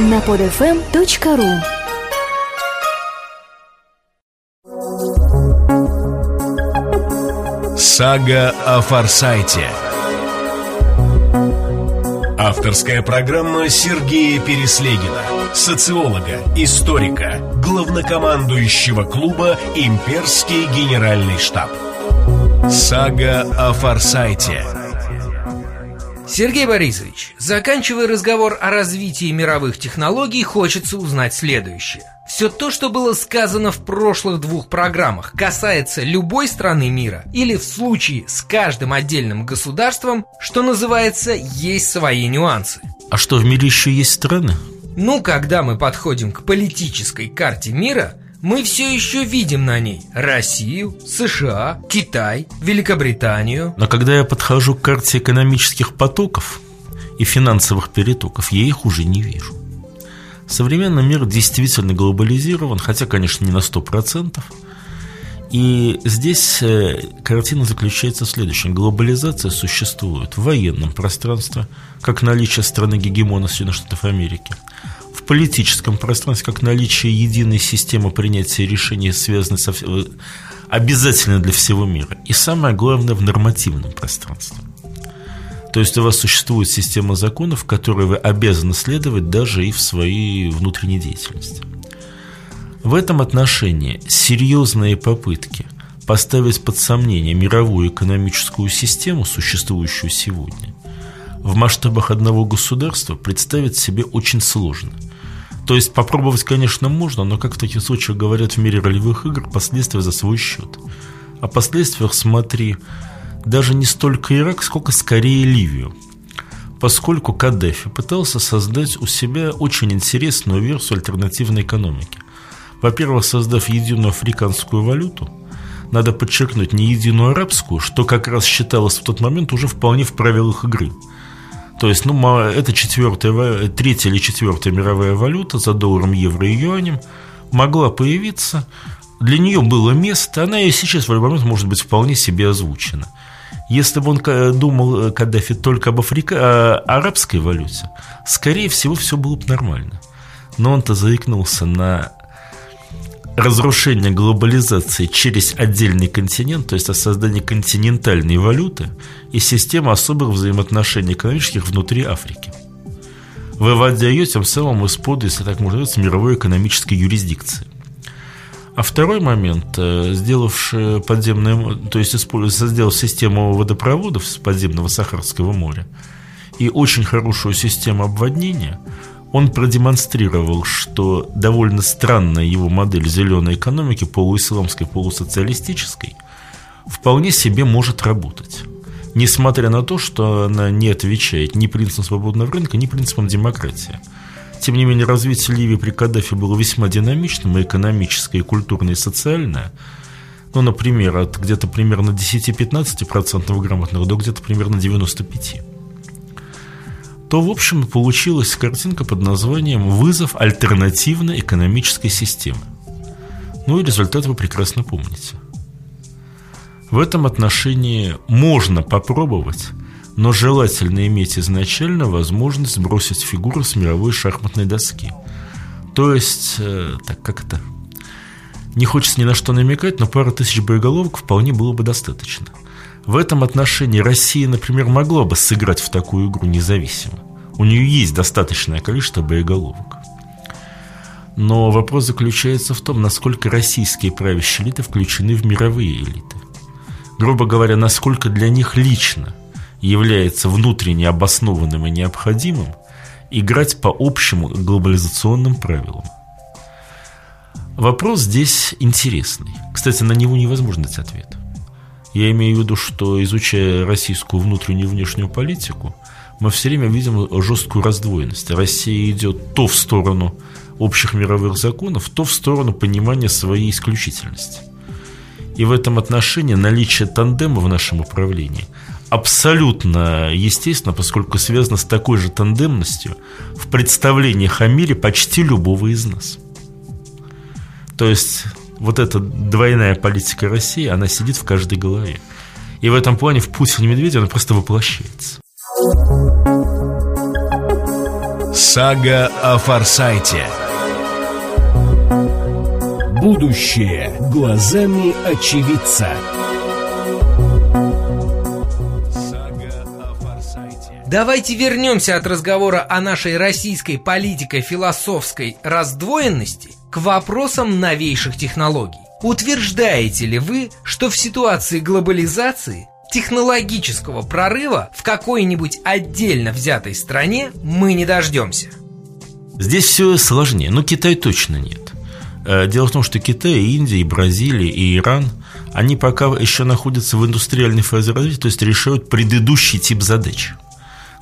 на podfm.ru Сага о Форсайте. Авторская программа Сергея Переслегина Социолога, историка, главнокомандующего клуба «Имперский генеральный штаб» Сага о Форсайте Сергей Борисович, заканчивая разговор о развитии мировых технологий, хочется узнать следующее. Все то, что было сказано в прошлых двух программах, касается любой страны мира или в случае с каждым отдельным государством, что называется, есть свои нюансы. А что, в мире еще есть страны? Ну, когда мы подходим к политической карте мира, мы все еще видим на ней Россию, США, Китай, Великобританию. Но когда я подхожу к карте экономических потоков и финансовых перетоков, я их уже не вижу. Современный мир действительно глобализирован, хотя, конечно, не на 100%. И здесь э, картина заключается в следующем. Глобализация существует в военном пространстве, как наличие страны гегемона Соединенных Штатов Америки – политическом пространстве, как наличие единой системы принятия решений, связанной со обязательно для всего мира. И самое главное, в нормативном пространстве. То есть у вас существует система законов, которые вы обязаны следовать даже и в своей внутренней деятельности. В этом отношении серьезные попытки поставить под сомнение мировую экономическую систему, существующую сегодня, в масштабах одного государства представить себе очень сложно. То есть попробовать, конечно, можно, но, как в таких случаях говорят в мире ролевых игр, последствия за свой счет. О последствиях смотри даже не столько Ирак, сколько скорее Ливию. Поскольку Каддафи пытался создать у себя очень интересную версию альтернативной экономики. Во-первых, создав единую африканскую валюту, надо подчеркнуть не единую арабскую, что как раз считалось в тот момент уже вполне в правилах игры – то есть, ну, это четвертая, третья или четвертая мировая валюта за долларом, евро и юанем могла появиться. Для нее было место, она и сейчас в любой момент может быть вполне себе озвучена. Если бы он думал, э, Каддафи, только об Африка, о арабской валюте, скорее всего, все было бы нормально. Но он-то заикнулся на разрушение глобализации через отдельный континент, то есть о создании континентальной валюты и системы особых взаимоотношений экономических внутри Африки, выводя ее тем самым из-под, если так можно сказать, мировой экономической юрисдикции. А второй момент, э, сделавший подземное, то есть сделав систему водопроводов с подземного Сахарского моря и очень хорошую систему обводнения – он продемонстрировал, что довольно странная его модель зеленой экономики, полуисламской, полусоциалистической, вполне себе может работать. Несмотря на то, что она не отвечает ни принципам свободного рынка, ни принципам демократии. Тем не менее, развитие Ливии при Каддафе было весьма динамичным, и экономическое, и культурное, и социальное. Ну, например, от где-то примерно 10-15% грамотных до где-то примерно 95% то, в общем, получилась картинка под названием «Вызов альтернативной экономической системы». Ну и результат вы прекрасно помните. В этом отношении можно попробовать, но желательно иметь изначально возможность сбросить фигуру с мировой шахматной доски. То есть, э, так как это... Не хочется ни на что намекать, но пара тысяч боеголовок вполне было бы достаточно – в этом отношении Россия, например, могла бы сыграть в такую игру независимо. У нее есть достаточное количество боеголовок. Но вопрос заключается в том, насколько российские правящие элиты включены в мировые элиты. Грубо говоря, насколько для них лично является внутренне обоснованным и необходимым играть по общим глобализационным правилам. Вопрос здесь интересный. Кстати, на него невозможно дать ответ. Я имею в виду, что изучая российскую внутреннюю и внешнюю политику, мы все время видим жесткую раздвоенность. Россия идет то в сторону общих мировых законов, то в сторону понимания своей исключительности. И в этом отношении наличие тандема в нашем управлении абсолютно естественно, поскольку связано с такой же тандемностью в представлениях о мире почти любого из нас. То есть вот эта двойная политика России, она сидит в каждой голове. И в этом плане в Путине Медведев она просто воплощается. Сага о Форсайте. Будущее глазами очевидца. Давайте вернемся от разговора о нашей российской политико-философской раздвоенности к вопросам новейших технологий. Утверждаете ли вы, что в ситуации глобализации технологического прорыва в какой-нибудь отдельно взятой стране мы не дождемся? Здесь все сложнее, но Китай точно нет. Э, дело в том, что Китай, Индия, Бразилия и Иран, они пока еще находятся в индустриальной фазе развития, то есть решают предыдущий тип задач.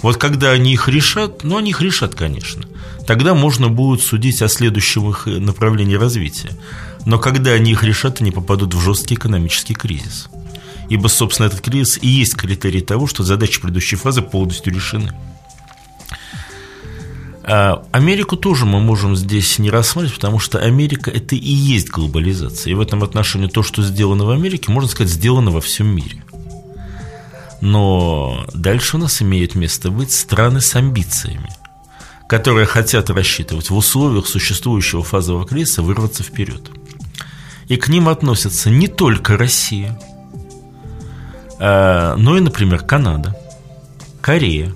Вот когда они их решат, ну, они их решат, конечно, тогда можно будет судить о следующем их направлении развития. Но когда они их решат, они попадут в жесткий экономический кризис. Ибо, собственно, этот кризис и есть критерий того, что задачи предыдущей фазы полностью решены. А Америку тоже мы можем здесь не рассматривать, потому что Америка – это и есть глобализация. И в этом отношении то, что сделано в Америке, можно сказать, сделано во всем мире. Но дальше у нас имеют место быть страны с амбициями, которые хотят рассчитывать в условиях существующего фазового кризиса вырваться вперед. И к ним относятся не только Россия, а, но и, например, Канада, Корея.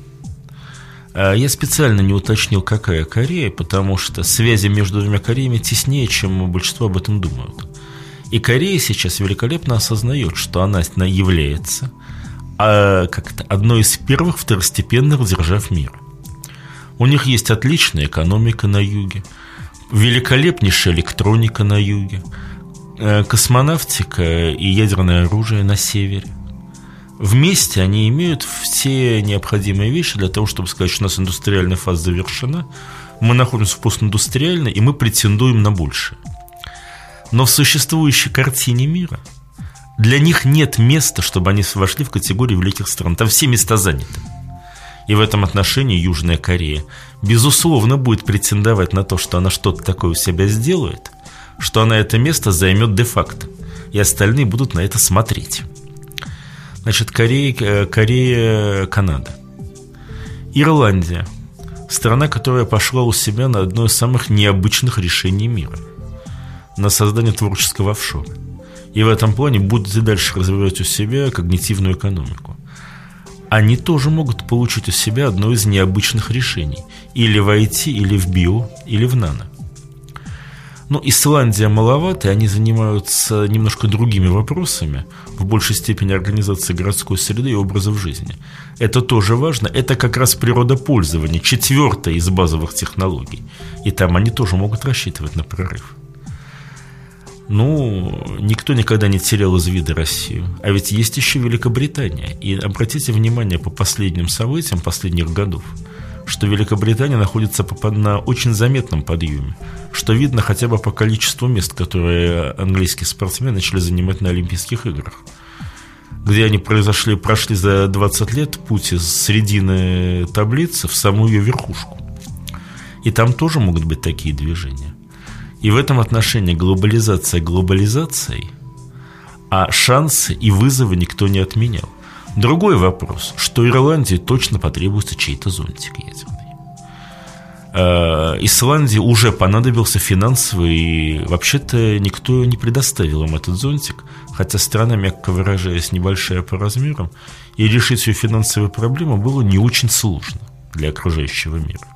А, я специально не уточнил, какая Корея, потому что связи между двумя Кореями теснее, чем большинство об этом думают. И Корея сейчас великолепно осознает, что она является а, как это, одной из первых второстепенных держав мира. У них есть отличная экономика на юге, великолепнейшая электроника на юге, э, космонавтика и ядерное оружие на севере. Вместе они имеют все необходимые вещи для того, чтобы сказать, что у нас индустриальная фаза завершена, мы находимся в постиндустриальной, и мы претендуем на большее. Но в существующей картине мира – для них нет места, чтобы они вошли в категорию великих стран. Там все места заняты. И в этом отношении Южная Корея, безусловно, будет претендовать на то, что она что-то такое у себя сделает, что она это место займет де-факто. И остальные будут на это смотреть. Значит, Корея, э, Корея, Канада. Ирландия. Страна, которая пошла у себя на одно из самых необычных решений мира. На создание творческого офшора и в этом плане будут и дальше развивать у себя когнитивную экономику. Они тоже могут получить у себя одно из необычных решений. Или в IT, или в био, или в нано. Но Исландия маловато, и они занимаются немножко другими вопросами, в большей степени организации городской среды и образов жизни. Это тоже важно. Это как раз природопользование, четвертая из базовых технологий. И там они тоже могут рассчитывать на прорыв. Ну, никто никогда не терял из вида Россию. А ведь есть еще Великобритания. И обратите внимание по последним событиям последних годов, что Великобритания находится на очень заметном подъеме, что видно хотя бы по количеству мест, которые английские спортсмены начали занимать на Олимпийских играх где они произошли, прошли за 20 лет путь из середины таблицы в самую ее верхушку. И там тоже могут быть такие движения. И в этом отношении глобализация глобализацией, а шансы и вызовы никто не отменял. Другой вопрос, что Ирландии точно потребуется чей-то зонтик ядерный. Э, Исландии уже понадобился финансовый, и вообще-то никто не предоставил им этот зонтик, хотя страна, мягко выражаясь, небольшая по размерам, и решить ее финансовые проблемы было не очень сложно для окружающего мира.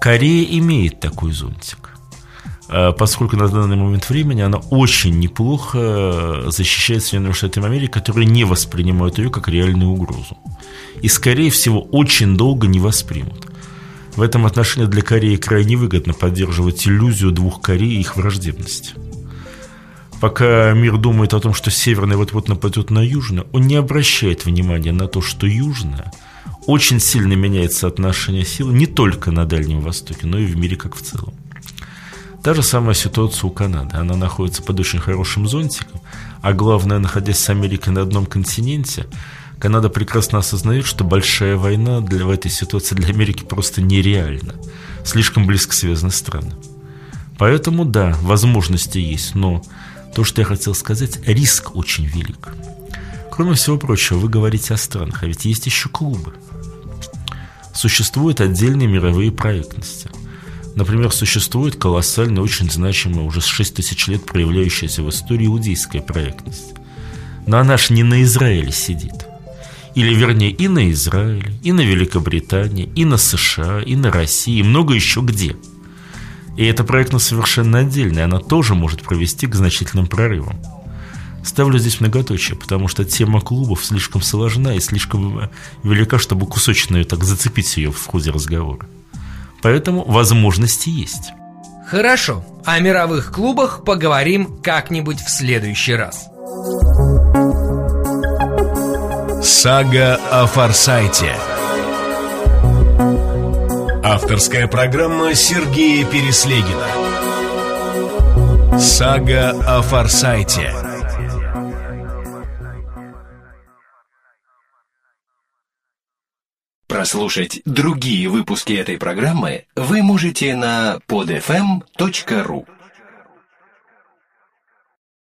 Корея имеет такой зонтик. Э, поскольку на данный момент времени она очень неплохо защищает Соединенные Штаты Америки, которые не воспринимают ее как реальную угрозу. И, скорее всего, очень долго не воспримут. В этом отношении для Кореи крайне выгодно поддерживать иллюзию двух Корей и их враждебности. Пока мир думает о том, что Северная вот-вот нападет на Южную, он не обращает внимания на то, что Южная очень сильно меняет соотношение сил не только на Дальнем Востоке, но и в мире как в целом. Та же самая ситуация у Канады. Она находится под очень хорошим зонтиком, а главное, находясь с Америкой на одном континенте, Канада прекрасно осознает, что большая война для, в этой ситуации для Америки просто нереальна. Слишком близко связаны страны. Поэтому, да, возможности есть, но то, что я хотел сказать, риск очень велик. Кроме всего прочего, вы говорите о странах, а ведь есть еще клубы. существуют отдельные мировые проектности. Например, существует колоссальная, очень значимая, уже с 6 тысяч лет проявляющаяся в истории иудейская проектность. Но она ж не на Израиле сидит. Или, вернее, и на Израиле, и на Великобритании, и на США, и на России, и много еще где. И эта проектность совершенно отдельная, она тоже может провести к значительным прорывам. Ставлю здесь многоточие, потому что тема клубов слишком сложна и слишком велика, чтобы кусочно так зацепить ее в ходе разговора. Поэтому возможности есть. Хорошо, о мировых клубах поговорим как-нибудь в следующий раз. Сага о Форсайте. Авторская программа Сергея Переслегина. Сага о Форсайте. Прослушать другие выпуски этой программы вы можете на podfm.ru.